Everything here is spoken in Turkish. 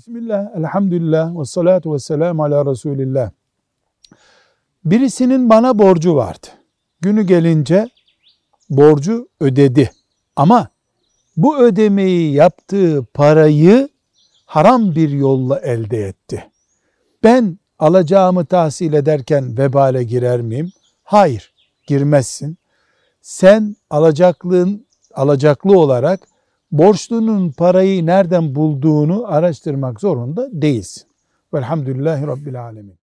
Bismillah, elhamdülillah, ve salatu ve selamu ala Resulillah. Birisinin bana borcu vardı. Günü gelince borcu ödedi. Ama bu ödemeyi yaptığı parayı haram bir yolla elde etti. Ben alacağımı tahsil ederken vebale girer miyim? Hayır, girmezsin. Sen alacaklığın alacaklı olarak borçlunun parayı nereden bulduğunu araştırmak zorunda değilsin. Velhamdülillahi Rabbil Alemin.